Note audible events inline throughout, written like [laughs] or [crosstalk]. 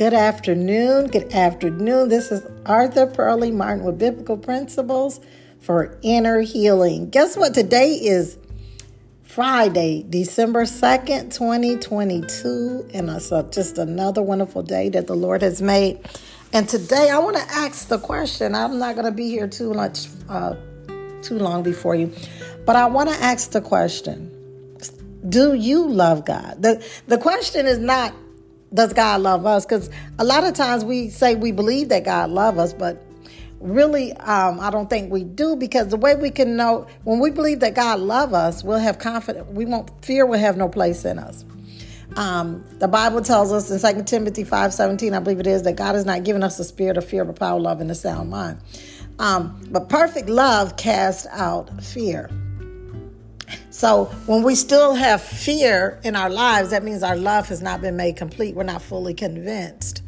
Good afternoon. Good afternoon. This is Arthur Pearlie Martin with Biblical Principles for Inner Healing. Guess what? Today is Friday, December 2nd, 2022. And it's just another wonderful day that the Lord has made. And today I want to ask the question. I'm not going to be here too much, uh, too long before you, but I want to ask the question Do you love God? The, the question is not does God love us? Because a lot of times we say we believe that God loves us, but really, um, I don't think we do because the way we can know when we believe that God loves us, we'll have confidence. We won't fear will have no place in us. Um, the Bible tells us in 2 Timothy 5 17, I believe it is, that God has not given us a spirit of fear, but power, love, and a sound mind. Um, but perfect love casts out fear. So when we still have fear in our lives, that means our love has not been made complete. We're not fully convinced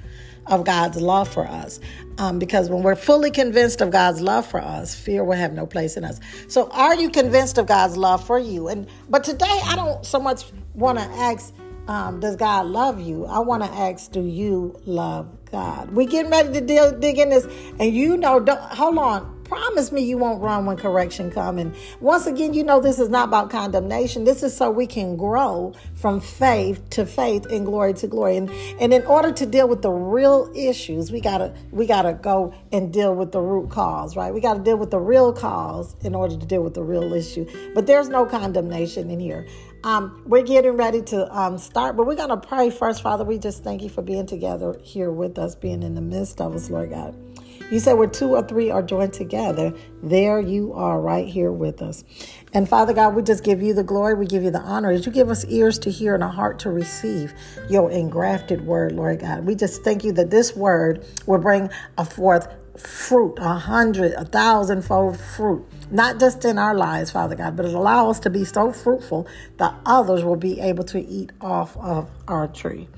of God's love for us. Um, because when we're fully convinced of God's love for us, fear will have no place in us. So are you convinced of God's love for you? And but today I don't so much want to ask, um, does God love you? I want to ask, do you love God? We getting ready to deal, dig in this, and you know, don't, hold on promise me you won't run when correction comes. And once again, you know this is not about condemnation. This is so we can grow from faith to faith and glory to glory. And, and in order to deal with the real issues, we gotta we gotta go and deal with the root cause, right? We gotta deal with the real cause in order to deal with the real issue. But there's no condemnation in here. Um, we're getting ready to um, start, but we're going to pray first. Father, we just thank you for being together here with us, being in the midst of us, Lord God. You said where two or three are joined together, there you are right here with us. And Father God, we just give you the glory, we give you the honor as you give us ears to hear and a heart to receive your engrafted word, Lord God. We just thank you that this word will bring a forth fruit, a hundred, a thousandfold fruit, not just in our lives, Father God, but allow us to be so fruitful that others will be able to eat off of our tree.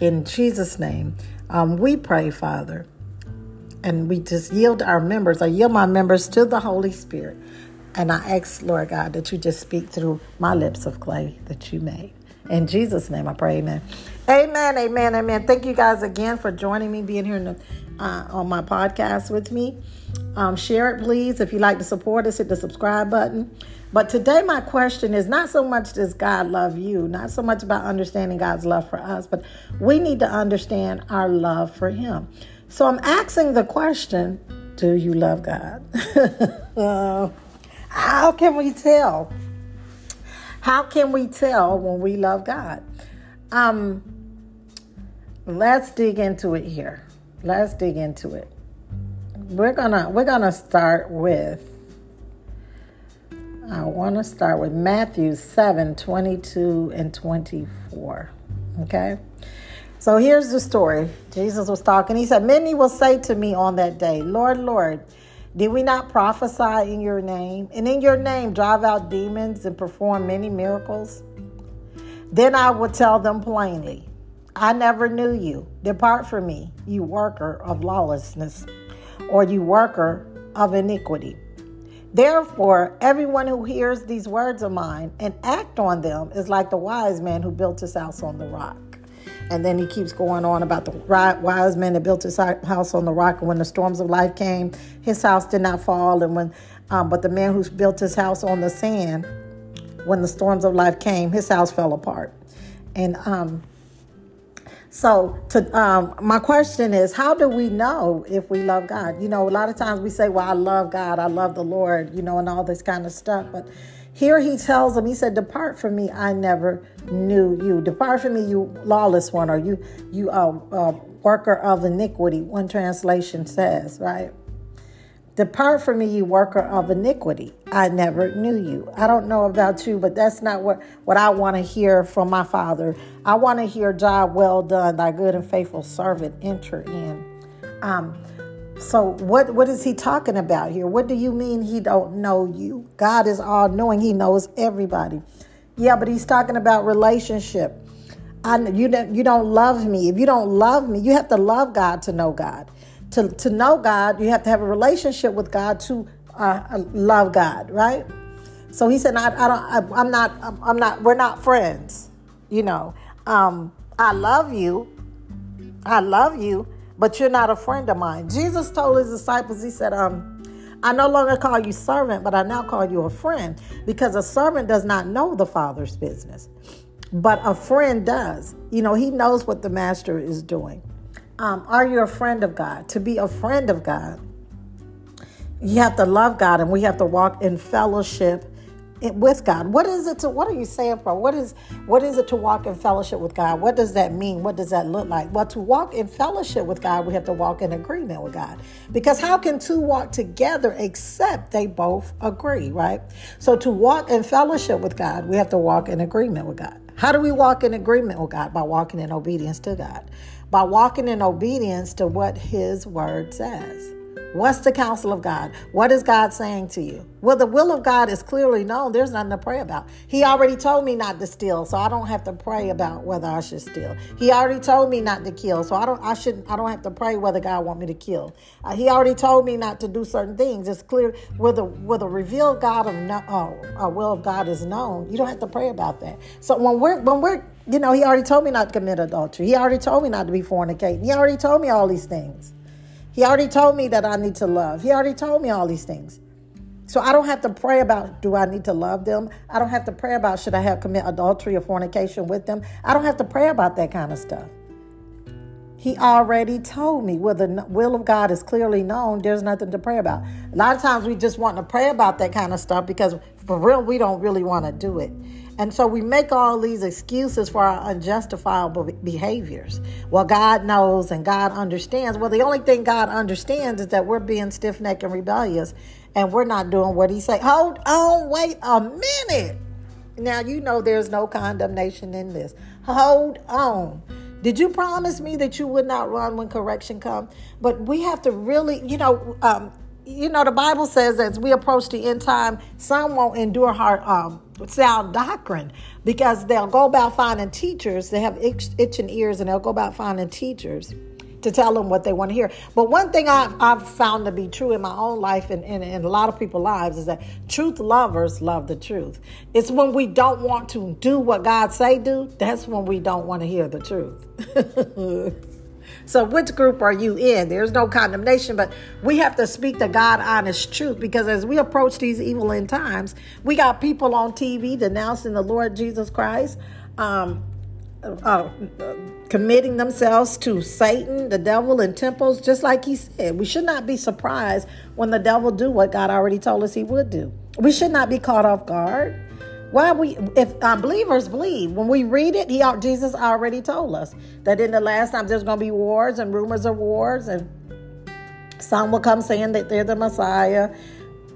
In Jesus' name, um, we pray, Father and we just yield our members, I yield my members to the Holy Spirit. And I ask, Lord God, that you just speak through my lips of clay that you made. In Jesus' name I pray, amen. Amen, amen, amen. Thank you guys again for joining me, being here the, uh, on my podcast with me. Um, share it, please. If you like to support us, hit the subscribe button. But today, my question is not so much does God love you, not so much about understanding God's love for us, but we need to understand our love for Him. So I'm asking the question Do you love God? [laughs] uh, how can we tell? How can we tell when we love God? Um, let's dig into it here. Let's dig into it. We're gonna we're gonna start with I want to start with Matthew 7 22 and 24. Okay. So here's the story. Jesus was talking. He said, Many will say to me on that day, Lord, Lord, did we not prophesy in your name? And in your name drive out demons and perform many miracles? Then I will tell them plainly, I never knew you. Depart from me, you worker of lawlessness, or you worker of iniquity. Therefore, everyone who hears these words of mine and act on them is like the wise man who built his house on the rock. And then he keeps going on about the wise man that built his house on the rock. And when the storms of life came, his house did not fall. And when, um, but the man who built his house on the sand, when the storms of life came, his house fell apart. And um, so, to um, my question is, how do we know if we love God? You know, a lot of times we say, "Well, I love God, I love the Lord," you know, and all this kind of stuff. But here he tells them, he said, Depart from me, I never knew you. Depart from me, you lawless one, or you, you uh, uh, worker of iniquity, one translation says, right? Depart from me, you worker of iniquity. I never knew you. I don't know about you, but that's not what, what I want to hear from my Father. I want to hear, job well done, thy good and faithful servant, enter in. Um, so what what is he talking about here? What do you mean he don't know you? God is all knowing. He knows everybody. Yeah, but he's talking about relationship. I you don't you don't love me. If you don't love me, you have to love God to know God. To to know God, you have to have a relationship with God to uh, love God, right? So he said, I, I don't. I, am not. I'm not. We're not friends. You know. Um, I love you, I love you, but you're not a friend of mine. Jesus told his disciples, he said, um, I no longer call you servant, but I now call you a friend because a servant does not know the Father's business, but a friend does. You know, he knows what the master is doing. Um, are you a friend of God? To be a friend of God, you have to love God and we have to walk in fellowship with God. What is it to what are you saying, bro? What is what is it to walk in fellowship with God? What does that mean? What does that look like? Well, to walk in fellowship with God, we have to walk in agreement with God. Because how can two walk together except they both agree, right? So to walk in fellowship with God, we have to walk in agreement with God. How do we walk in agreement with God? By walking in obedience to God. By walking in obedience to what his word says. What's the counsel of God? What is God saying to you? Well, the will of God is clearly known. There's nothing to pray about. He already told me not to steal, so I don't have to pray about whether I should steal. He already told me not to kill, so I don't. I shouldn't. I don't have to pray whether God want me to kill. Uh, he already told me not to do certain things. It's clear where the where the revealed God of no, uh, uh, will of God is known. You don't have to pray about that. So when we're when we're you know, he already told me not to commit adultery. He already told me not to be fornicating. He already told me all these things. He already told me that I need to love. He already told me all these things. So I don't have to pray about do I need to love them? I don't have to pray about should I have commit adultery or fornication with them? I don't have to pray about that kind of stuff. He already told me where the will of God is clearly known, there's nothing to pray about. A lot of times we just want to pray about that kind of stuff because for real, we don't really want to do it. And so we make all these excuses for our unjustifiable behaviors. Well, God knows and God understands. Well, the only thing God understands is that we're being stiff necked and rebellious and we're not doing what He say. Hold on, wait a minute. Now, you know there's no condemnation in this. Hold on. Did you promise me that you would not run when correction comes? But we have to really, you know, um, you know, the Bible says as we approach the end time, some won't endure hard, um, sound doctrine because they'll go about finding teachers. They have itch, itching ears and they'll go about finding teachers to tell them what they want to hear. But one thing I've, I've found to be true in my own life and, and a lot of people's lives is that truth lovers love the truth. It's when we don't want to do what God say do, that's when we don't want to hear the truth. [laughs] So, which group are you in? There's no condemnation, but we have to speak the God honest truth because as we approach these evil end times, we got people on TV denouncing the Lord Jesus Christ, um, uh, committing themselves to Satan, the devil, and temples, just like he said. We should not be surprised when the devil do what God already told us he would do. We should not be caught off guard. Why we if uh, believers believe when we read it, he Jesus already told us that in the last time there's going to be wars and rumors of wars, and some will come saying that they're the Messiah.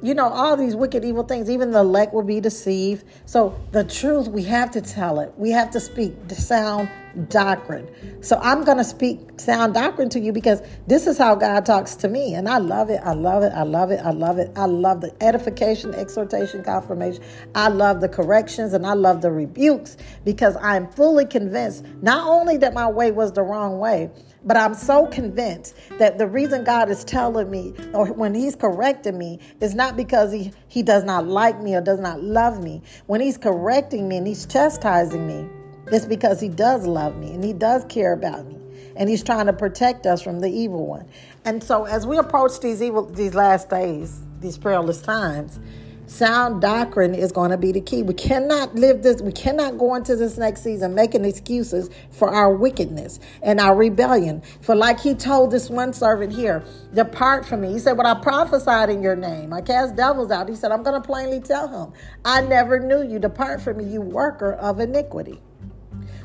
You know all these wicked, evil things. Even the elect will be deceived. So the truth, we have to tell it. We have to speak sound doctrine. So I'm going to speak sound doctrine to you because this is how God talks to me. And I love it. I love it. I love it. I love it. I love the edification, exhortation, confirmation. I love the corrections and I love the rebukes because I'm fully convinced not only that my way was the wrong way, but I'm so convinced that the reason God is telling me or when He's correcting me is not because He, he does not like me or does not love me. When He's correcting me and He's chastising me, it's because He does love me and He does care about me. And He's trying to protect us from the evil one. And so as we approach these evil these last days, these perilous times, sound doctrine is going to be the key. We cannot live this, we cannot go into this next season making excuses for our wickedness and our rebellion. For like he told this one servant here, depart from me. He said, What I prophesied in your name. I cast devils out. He said, I'm going to plainly tell him, I never knew you. Depart from me, you worker of iniquity.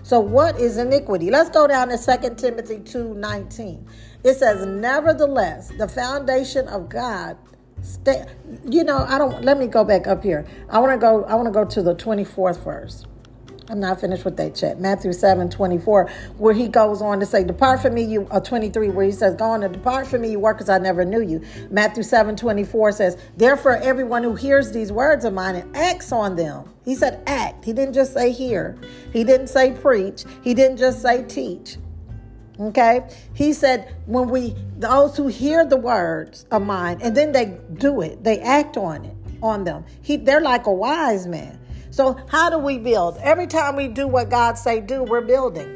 So, what is iniquity? Let's go down to 2 Timothy 2 19. It says, Nevertheless, the foundation of God stay you know, I don't let me go back up here. I want to go I want to go to the 24th verse. I'm not finished with that chat. Matthew 7 24, where he goes on to say, Depart from me, you uh, 23, where he says, Go on and depart from me, you workers, I never knew you. Matthew 7 24 says, Therefore, everyone who hears these words of mine and acts on them, he said act. He didn't just say hear. He didn't say preach. He didn't just say teach. Okay? He said, when we, those who hear the words of mine and then they do it, they act on it, on them. He, they're like a wise man. So how do we build? Every time we do what God say do, we're building.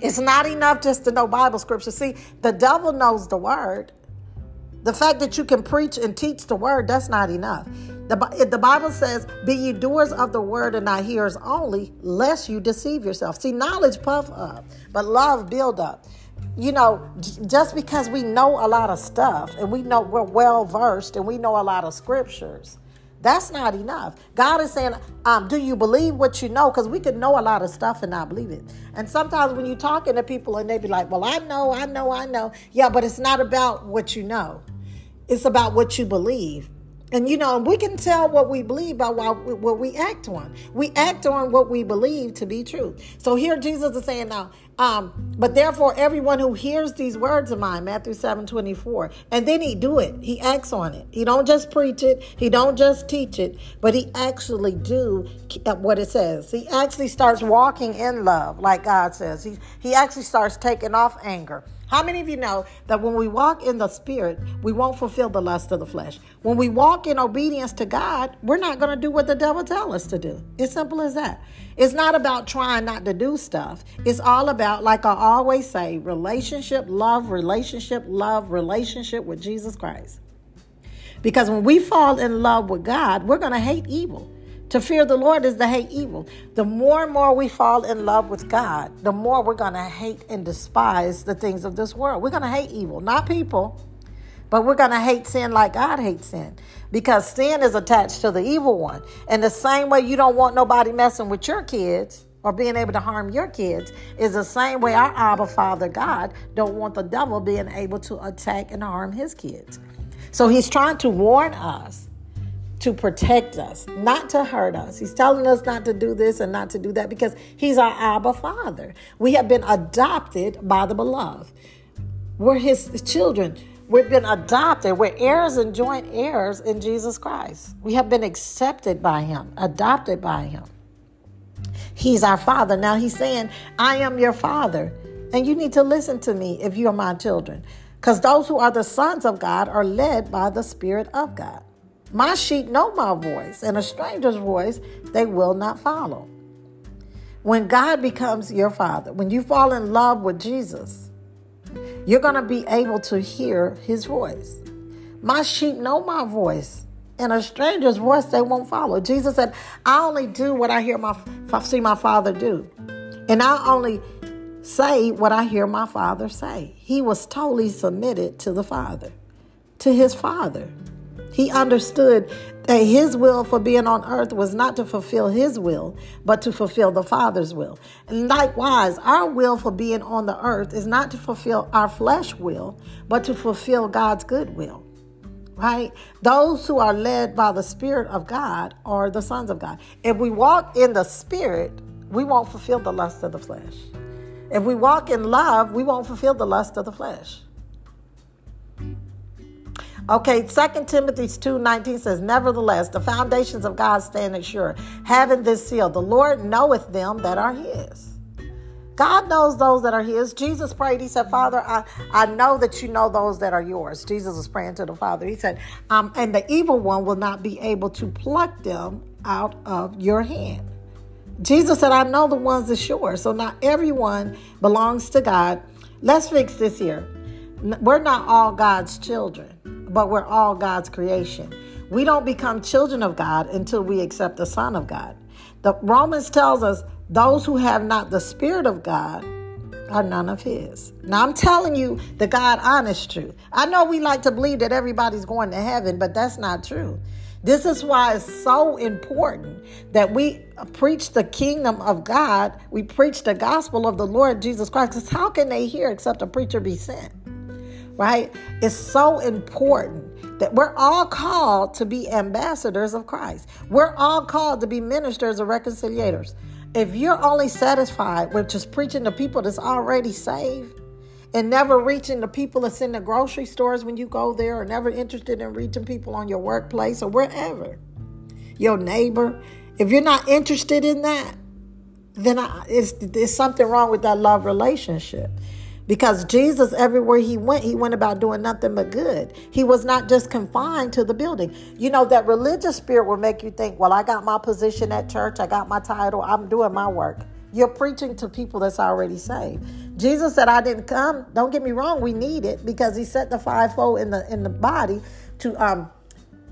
It's not enough just to know Bible scripture. See, the devil knows the word. The fact that you can preach and teach the word, that's not enough. The, the Bible says, Be ye doers of the word and not hearers only, lest you deceive yourself. See, knowledge puff up, but love build up. You know, just because we know a lot of stuff and we know we're well versed and we know a lot of scriptures, that's not enough. God is saying, um, do you believe what you know? Because we can know a lot of stuff and not believe it. And sometimes when you're talking to people and they be like, well, I know, I know, I know. Yeah, but it's not about what you know. It's about what you believe. And you know, we can tell what we believe by what we act on. We act on what we believe to be true. So here Jesus is saying now, um, but therefore everyone who hears these words of mine, Matthew 7 24, and then he do it. He acts on it. He don't just preach it, he don't just teach it, but he actually do what it says. He actually starts walking in love, like God says. He he actually starts taking off anger. How many of you know that when we walk in the Spirit, we won't fulfill the lust of the flesh? When we walk in obedience to God, we're not going to do what the devil tells us to do. It's simple as that. It's not about trying not to do stuff. It's all about, like I always say, relationship, love, relationship, love, relationship with Jesus Christ. Because when we fall in love with God, we're going to hate evil. To fear the Lord is to hate evil. The more and more we fall in love with God, the more we're going to hate and despise the things of this world. We're going to hate evil, not people, but we're going to hate sin like God hates sin because sin is attached to the evil one. And the same way you don't want nobody messing with your kids or being able to harm your kids is the same way our Abba Father God don't want the devil being able to attack and harm his kids. So he's trying to warn us to protect us, not to hurt us. He's telling us not to do this and not to do that because He's our Abba Father. We have been adopted by the beloved. We're His children. We've been adopted. We're heirs and joint heirs in Jesus Christ. We have been accepted by Him, adopted by Him. He's our Father. Now He's saying, I am your Father, and you need to listen to me if you are my children. Because those who are the sons of God are led by the Spirit of God. My sheep know my voice, and a stranger's voice they will not follow. When God becomes your father, when you fall in love with Jesus, you're going to be able to hear his voice. My sheep know my voice, and a stranger's voice they won't follow. Jesus said, I only do what I hear my see my father do. And I only say what I hear my father say. He was totally submitted to the Father, to his Father. He understood that his will for being on earth was not to fulfill his will, but to fulfill the Father's will. And likewise, our will for being on the earth is not to fulfill our flesh will, but to fulfill God's good will. Right? Those who are led by the Spirit of God are the sons of God. If we walk in the Spirit, we won't fulfill the lust of the flesh. If we walk in love, we won't fulfill the lust of the flesh. Okay, 2 Timothy 2.19 says, Nevertheless, the foundations of God stand sure, having this seal, the Lord knoweth them that are his. God knows those that are his. Jesus prayed, he said, Father, I, I know that you know those that are yours. Jesus was praying to the Father. He said, um, and the evil one will not be able to pluck them out of your hand. Jesus said, I know the ones that's yours. So not everyone belongs to God. Let's fix this here. We're not all God's children but we're all God's creation. We don't become children of God until we accept the Son of God. The Romans tells us those who have not the Spirit of God are none of His. Now I'm telling you the God honest truth. I know we like to believe that everybody's going to heaven, but that's not true. This is why it's so important that we preach the kingdom of God. We preach the gospel of the Lord Jesus Christ. Because how can they hear except a preacher be sent? Right? It's so important that we're all called to be ambassadors of Christ. We're all called to be ministers or reconciliators. If you're only satisfied with just preaching to people that's already saved and never reaching the people that's in the grocery stores when you go there, or never interested in reaching people on your workplace or wherever, your neighbor, if you're not interested in that, then I, it's, there's something wrong with that love relationship. Because Jesus, everywhere he went, he went about doing nothing but good. He was not just confined to the building. You know, that religious spirit will make you think, well, I got my position at church, I got my title, I'm doing my work. You're preaching to people that's already saved. Jesus said, I didn't come. Don't get me wrong, we need it because he set the fivefold in the in the body to um,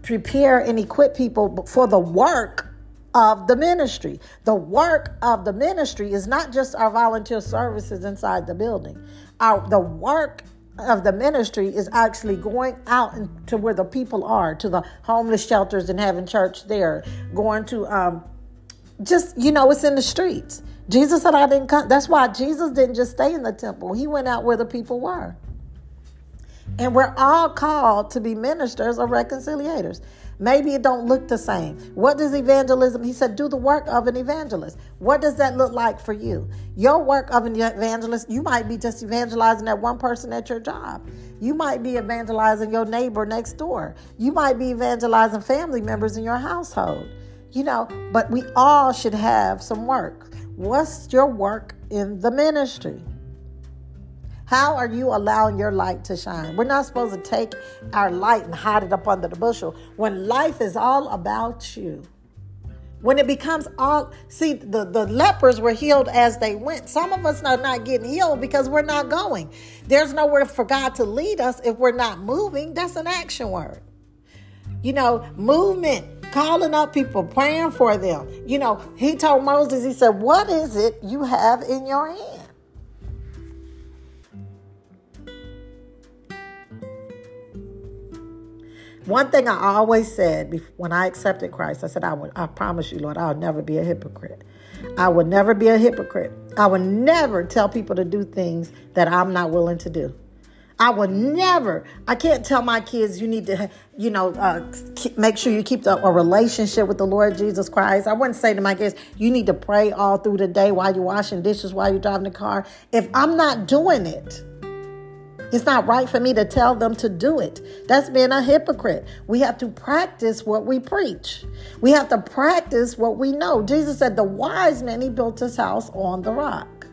prepare and equip people for the work of the ministry. The work of the ministry is not just our volunteer services inside the building. Our the work of the ministry is actually going out to where the people are, to the homeless shelters and having church there, going to um, just, you know, it's in the streets. Jesus said, I didn't come. That's why Jesus didn't just stay in the temple, he went out where the people were. And we're all called to be ministers or reconciliators. Maybe it don't look the same. What does evangelism? He said, do the work of an evangelist. What does that look like for you? Your work of an evangelist, you might be just evangelizing that one person at your job. You might be evangelizing your neighbor next door. You might be evangelizing family members in your household. You know, but we all should have some work. What's your work in the ministry? How are you allowing your light to shine? We're not supposed to take our light and hide it up under the bushel when life is all about you. When it becomes all, see, the, the lepers were healed as they went. Some of us are not getting healed because we're not going. There's nowhere for God to lead us if we're not moving. That's an action word. You know, movement, calling up people, praying for them. You know, he told Moses, he said, What is it you have in your hand? One thing I always said when I accepted Christ, I said, I, would, I promise you, Lord, I'll never be a hypocrite. I would never be a hypocrite. I would never tell people to do things that I'm not willing to do. I would never, I can't tell my kids you need to, you know, uh, make sure you keep the, a relationship with the Lord Jesus Christ. I wouldn't say to my kids, you need to pray all through the day while you're washing dishes, while you're driving the car. If I'm not doing it, it's not right for me to tell them to do it. That's being a hypocrite. We have to practice what we preach. We have to practice what we know. Jesus said the wise man, he built his house on the rock,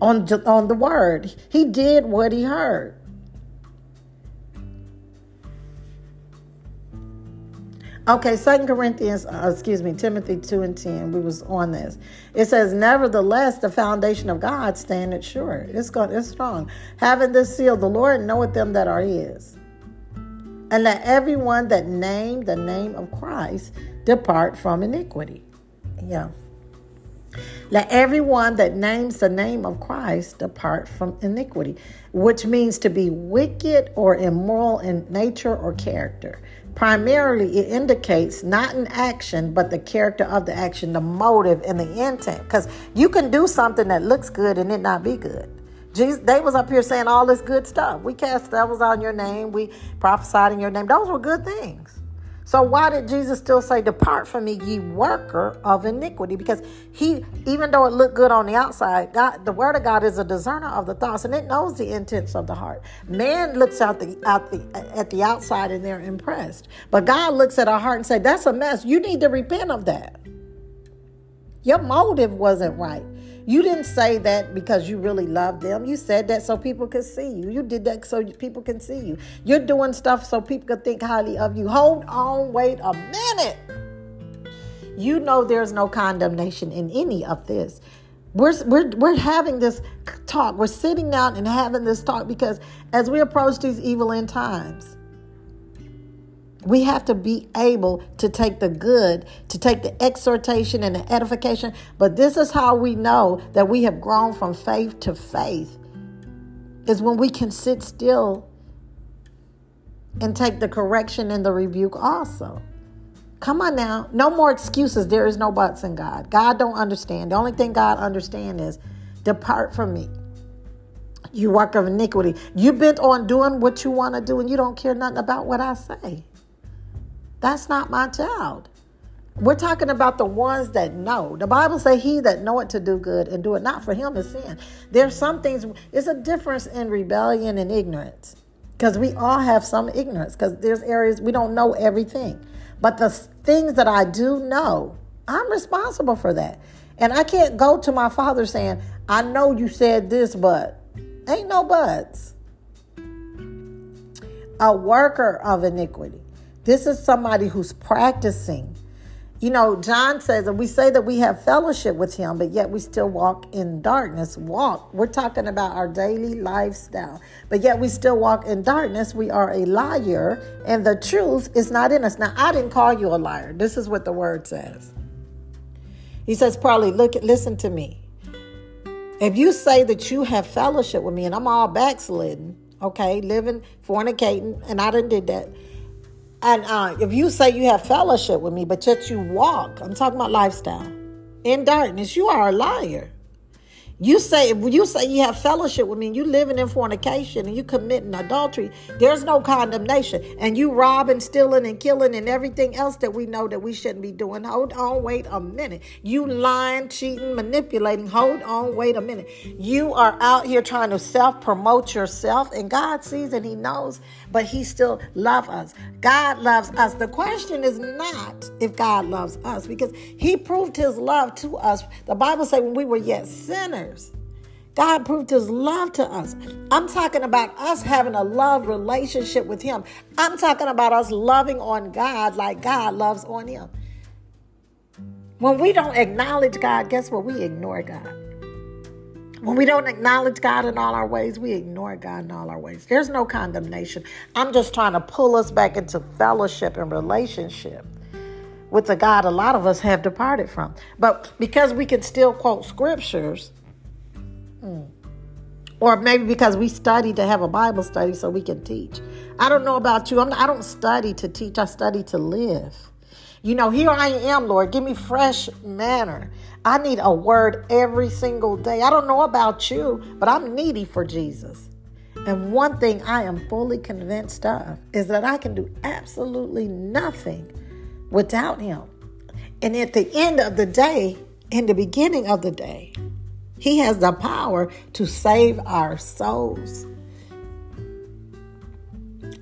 on, on the word. He did what he heard. Okay, Second Corinthians, uh, excuse me, Timothy 2 and 10, we was on this. It says, Nevertheless, the foundation of God standeth sure. It's going it's strong. Having this seal, the Lord knoweth them that are his. And let everyone that name the name of Christ depart from iniquity. Yeah. Let everyone that names the name of Christ depart from iniquity, which means to be wicked or immoral in nature or character. Primarily, it indicates not an action, but the character of the action, the motive, and the intent. Because you can do something that looks good and it not be good. Jesus, they was up here saying all this good stuff. We cast devils on your name. We prophesied in your name. Those were good things. So why did Jesus still say, "Depart from me, ye worker of iniquity"? Because he, even though it looked good on the outside, God, the Word of God is a discerner of the thoughts, and it knows the intents of the heart. Man looks out the out the at the outside and they're impressed, but God looks at our heart and say, "That's a mess. You need to repent of that. Your motive wasn't right." You didn't say that because you really love them. You said that so people could see you. You did that so people can see you. You're doing stuff so people could think highly of you. Hold on, wait a minute. You know there's no condemnation in any of this. We're, we're, we're having this talk. We're sitting down and having this talk because as we approach these evil end times, we have to be able to take the good, to take the exhortation and the edification. But this is how we know that we have grown from faith to faith is when we can sit still and take the correction and the rebuke also. Come on now. No more excuses. There is no buts in God. God don't understand. The only thing God understands is depart from me. You work of iniquity. You bent on doing what you want to do and you don't care nothing about what I say. That's not my child. We're talking about the ones that know. The Bible says, He that knoweth to do good and do it not for him is sin. There's some things, it's a difference in rebellion and ignorance. Because we all have some ignorance, because there's areas we don't know everything. But the things that I do know, I'm responsible for that. And I can't go to my father saying, I know you said this, but ain't no buts. A worker of iniquity. This is somebody who's practicing You know, John says that we say that we have fellowship with him, but yet we still walk in darkness. Walk. We're talking about our daily lifestyle, but yet we still walk in darkness. We are a liar, and the truth is not in us. Now, I didn't call you a liar. This is what the word says. He says, probably look, listen to me. If you say that you have fellowship with me and I'm all backslidden, okay, living, fornicating, and I didn't did that and uh, if you say you have fellowship with me, but yet you walk, I'm talking about lifestyle, in darkness, you are a liar. You say you say you have fellowship with me, you living in fornication, and you committing adultery. There's no condemnation, and you robbing, stealing, and killing, and everything else that we know that we shouldn't be doing. Hold on, wait a minute. You lying, cheating, manipulating. Hold on, wait a minute. You are out here trying to self promote yourself, and God sees and He knows, but He still loves us. God loves us. The question is not if God loves us, because He proved His love to us. The Bible says when we were yet sinners. God proved his love to us. I'm talking about us having a love relationship with him. I'm talking about us loving on God like God loves on him. When we don't acknowledge God, guess what? We ignore God. When we don't acknowledge God in all our ways, we ignore God in all our ways. There's no condemnation. I'm just trying to pull us back into fellowship and relationship with the God a lot of us have departed from. But because we can still quote scriptures, Mm. Or maybe because we study to have a Bible study so we can teach. I don't know about you. I'm not, I don't study to teach, I study to live. You know, here I am, Lord. Give me fresh manna. I need a word every single day. I don't know about you, but I'm needy for Jesus. And one thing I am fully convinced of is that I can do absolutely nothing without Him. And at the end of the day, in the beginning of the day, he has the power to save our souls.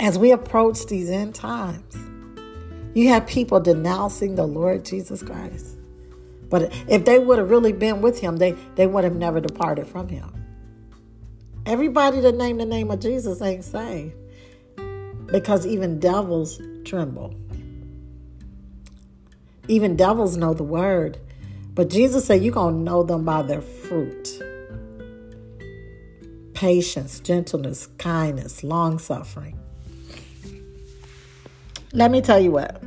As we approach these end times, you have people denouncing the Lord Jesus Christ. But if they would have really been with him, they, they would have never departed from him. Everybody that named the name of Jesus ain't saved because even devils tremble. Even devils know the word but Jesus said, You're going to know them by their fruit patience, gentleness, kindness, long suffering. Let me tell you what.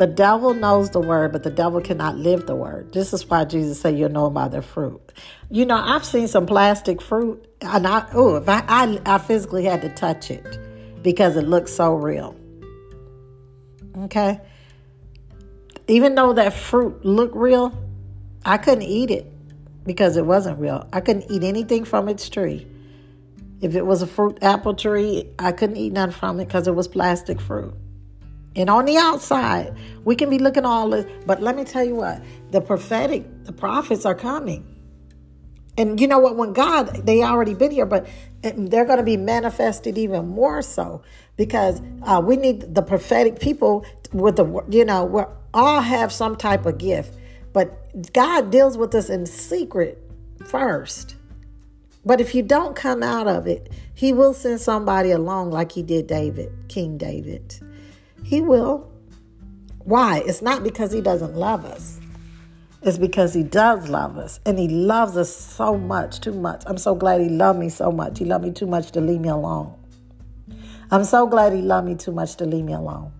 The devil knows the word, but the devil cannot live the word. This is why Jesus said you'll know by their fruit. You know, I've seen some plastic fruit, and I oh, if I, I I physically had to touch it because it looks so real. Okay, even though that fruit looked real, I couldn't eat it because it wasn't real. I couldn't eat anything from its tree. If it was a fruit apple tree, I couldn't eat none from it because it was plastic fruit. And on the outside, we can be looking all this, but let me tell you what, the prophetic, the prophets are coming. And you know what? When God, they already been here, but they're going to be manifested even more so because uh, we need the prophetic people with the, you know, we all have some type of gift. But God deals with us in secret first. But if you don't come out of it, He will send somebody along like He did David, King David. He will. Why? It's not because He doesn't love us. It's because he does love us and he loves us so much, too much. I'm so glad he loved me so much. He loved me too much to leave me alone. I'm so glad he loved me too much to leave me alone.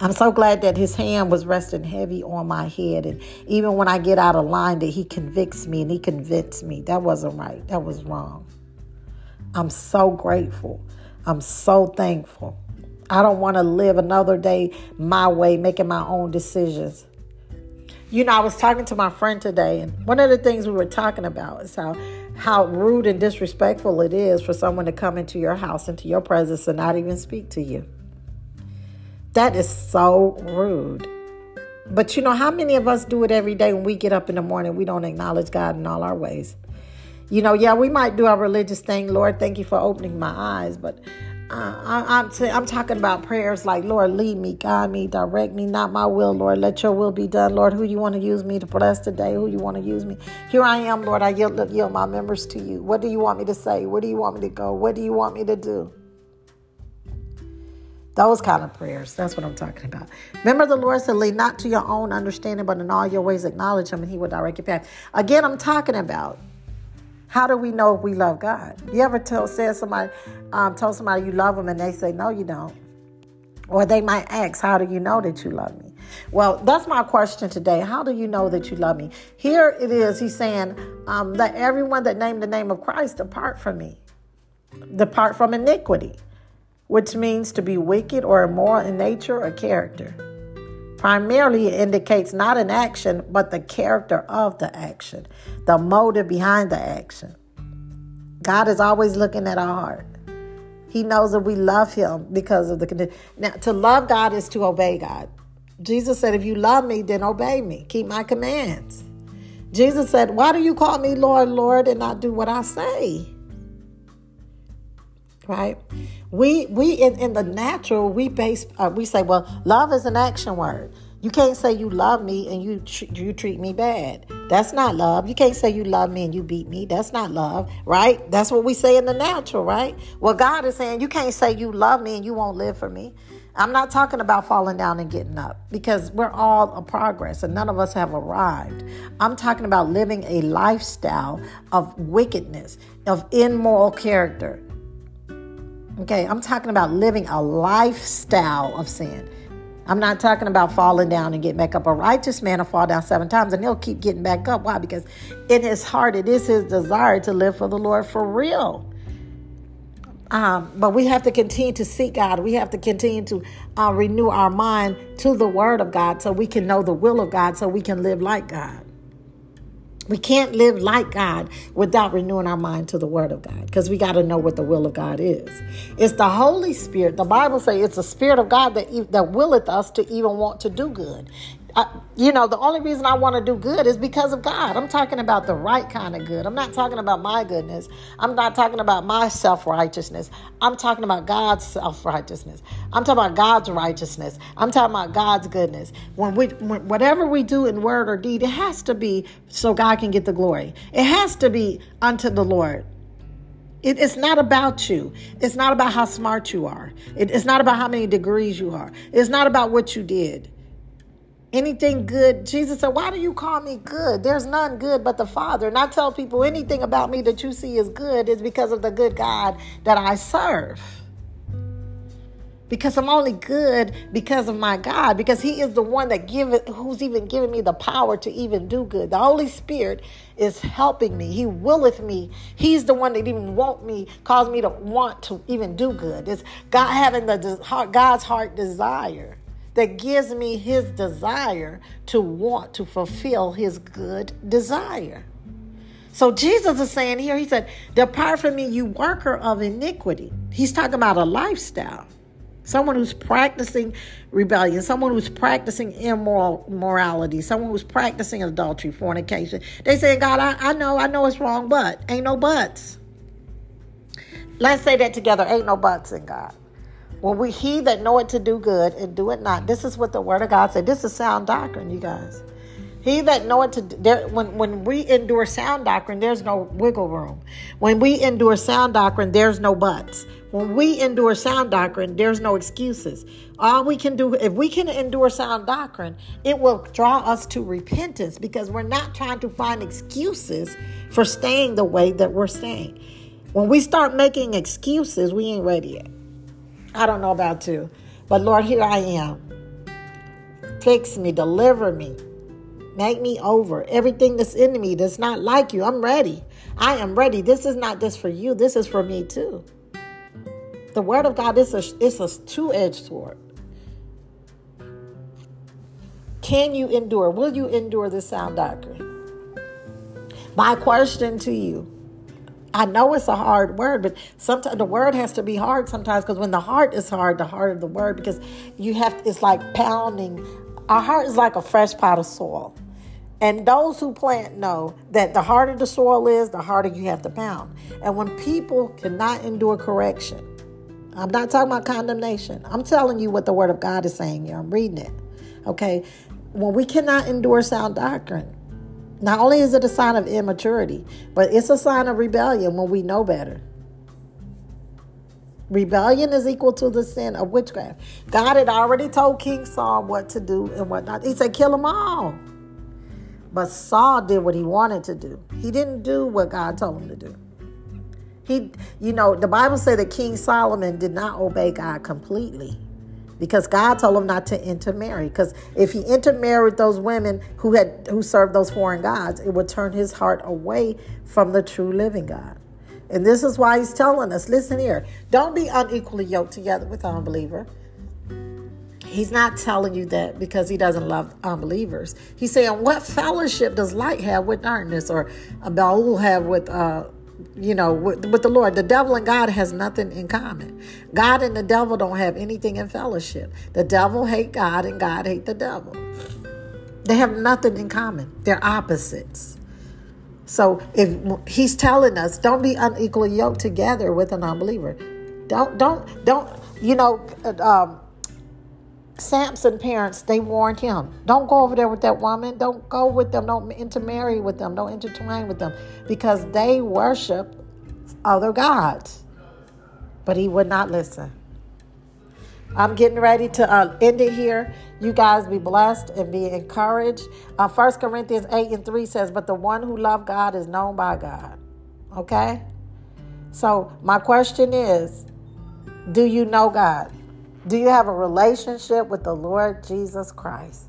I'm so glad that his hand was resting heavy on my head. And even when I get out of line, that he convicts me and he convinced me. That wasn't right. That was wrong. I'm so grateful. I'm so thankful. I don't want to live another day my way, making my own decisions. You know, I was talking to my friend today, and one of the things we were talking about is how how rude and disrespectful it is for someone to come into your house, into your presence, and not even speak to you. That is so rude. But you know, how many of us do it every day when we get up in the morning? We don't acknowledge God in all our ways. You know, yeah, we might do our religious thing. Lord, thank you for opening my eyes. But uh, I, am t- I'm talking about prayers like, Lord, lead me, guide me, direct me, not my will, Lord. Let your will be done, Lord. Who you want to use me to bless today? Who you want to use me? Here I am, Lord. I yield, yield my members to you. What do you want me to say? Where do you want me to go? What do you want me to do? Those kind of prayers. That's what I'm talking about. Remember, the Lord said, Lead not to your own understanding, but in all your ways acknowledge Him, and He will direct your path. Again, I'm talking about how do we know if we love God? You ever tell said somebody, um, told somebody you love them, and they say, No, you don't. Or they might ask, How do you know that you love me? Well, that's my question today. How do you know that you love me? Here it is. He's saying, um, everyone that named the name of Christ depart from me, depart from iniquity which means to be wicked or immoral in nature or character. Primarily, it indicates not an action, but the character of the action, the motive behind the action. God is always looking at our heart. He knows that we love Him because of the condition. Now, to love God is to obey God. Jesus said, If you love me, then obey me, keep my commands. Jesus said, Why do you call me Lord, Lord, and not do what I say? Right? We we in, in the natural we base uh, we say well love is an action word. You can't say you love me and you tr- you treat me bad. That's not love. You can't say you love me and you beat me. That's not love, right? That's what we say in the natural, right? Well, God is saying you can't say you love me and you won't live for me. I'm not talking about falling down and getting up because we're all a progress and none of us have arrived. I'm talking about living a lifestyle of wickedness, of immoral character, Okay, I'm talking about living a lifestyle of sin. I'm not talking about falling down and getting back up. A righteous man will fall down seven times and he'll keep getting back up. Why? Because in his heart, it is his desire to live for the Lord for real. Um, but we have to continue to seek God. We have to continue to uh, renew our mind to the Word of God so we can know the will of God so we can live like God. We can't live like God without renewing our mind to the Word of God because we got to know what the will of God is. It's the Holy Spirit. The Bible says it's the Spirit of God that, that willeth us to even want to do good. You know, the only reason I want to do good is because of God. I'm talking about the right kind of good. I'm not talking about my goodness. I'm not talking about my self righteousness. I'm talking about God's self righteousness. I'm talking about God's righteousness. I'm talking about God's goodness. When we, when, whatever we do in word or deed, it has to be so God can get the glory. It has to be unto the Lord. It, it's not about you. It's not about how smart you are. It, it's not about how many degrees you are. It's not about what you did anything mm. good. Jesus said, Why do you call me good? There's none good but the Father. And I tell people anything about me that you see is good is because of the good God that I serve. Because I'm only good because of my God, because He is the one that give it, who's even giving me the power to even do good. The Holy Spirit is helping me. He willeth me. He's the one that even want me, cause me to want to even do good. It's God having the heart, God's heart desire that gives me his desire to want to fulfill his good desire. So Jesus is saying here, he said, Depart from me, you worker of iniquity. He's talking about a lifestyle. Someone who's practicing rebellion, someone who's practicing immoral morality, someone who's practicing adultery, fornication. They say, God, I, I know, I know it's wrong, but ain't no buts. Let's say that together. Ain't no buts in God. When we he that know it to do good and do it not. This is what the word of God said. This is sound doctrine, you guys. He that know it to there, when when we endure sound doctrine, there's no wiggle room. When we endure sound doctrine, there's no buts. When we endure sound doctrine, there's no excuses. All we can do, if we can endure sound doctrine, it will draw us to repentance because we're not trying to find excuses for staying the way that we're staying. When we start making excuses, we ain't ready yet. I don't know about you. But Lord, here I am. Fix me, deliver me, make me over. Everything that's in me that's not like you, I'm ready. I am ready. This is not just for you, this is for me too. The word of God is a, it's a two edged sword. Can you endure? Will you endure this sound doctrine? My question to you I know it's a hard word, but sometimes the word has to be hard sometimes because when the heart is hard, the harder the word because you have it's like pounding. Our heart is like a fresh pot of soil. And those who plant know that the harder the soil is, the harder you have to pound. And when people cannot endure correction, I'm not talking about condemnation. I'm telling you what the word of God is saying here. I'm reading it. Okay. When we cannot endure sound doctrine, not only is it a sign of immaturity, but it's a sign of rebellion when we know better. Rebellion is equal to the sin of witchcraft. God had already told King Saul what to do and what not. He said, kill them all. But Saul did what he wanted to do. He didn't do what God told him to do. He, you know, the Bible said that King Solomon did not obey God completely because God told him not to intermarry. Because if he intermarried those women who had who served those foreign gods, it would turn his heart away from the true living God. And this is why he's telling us listen here, don't be unequally yoked together with an unbeliever. He's not telling you that because he doesn't love unbelievers. He's saying, What fellowship does light have with darkness or a Baal have with, uh, you know, with, with the Lord? The devil and God has nothing in common. God and the devil don't have anything in fellowship. The devil hate God and God hate the devil. They have nothing in common. They're opposites. So if he's telling us, don't be unequally yoked together with an unbeliever. Don't, don't, don't, you know, um, Samson parents, they warned him, don't go over there with that woman. Don't go with them. Don't intermarry with them. Don't intertwine with them because they worship other gods. But he would not listen. I'm getting ready to uh, end it here. You guys be blessed and be encouraged. Uh, 1 Corinthians 8 and 3 says, But the one who loves God is known by God. Okay? So, my question is Do you know God? Do you have a relationship with the Lord Jesus Christ?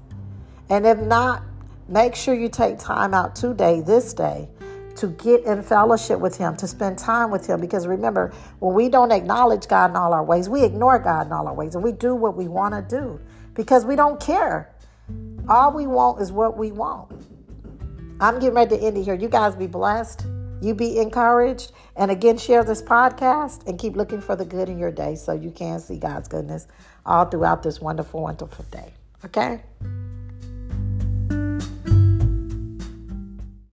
And if not, make sure you take time out today, this day, to get in fellowship with Him, to spend time with Him. Because remember, when we don't acknowledge God in all our ways, we ignore God in all our ways and we do what we want to do because we don't care. All we want is what we want. I'm getting ready to end it here. You guys be blessed. You be encouraged. And again, share this podcast and keep looking for the good in your day so you can see God's goodness all throughout this wonderful, wonderful day. Okay?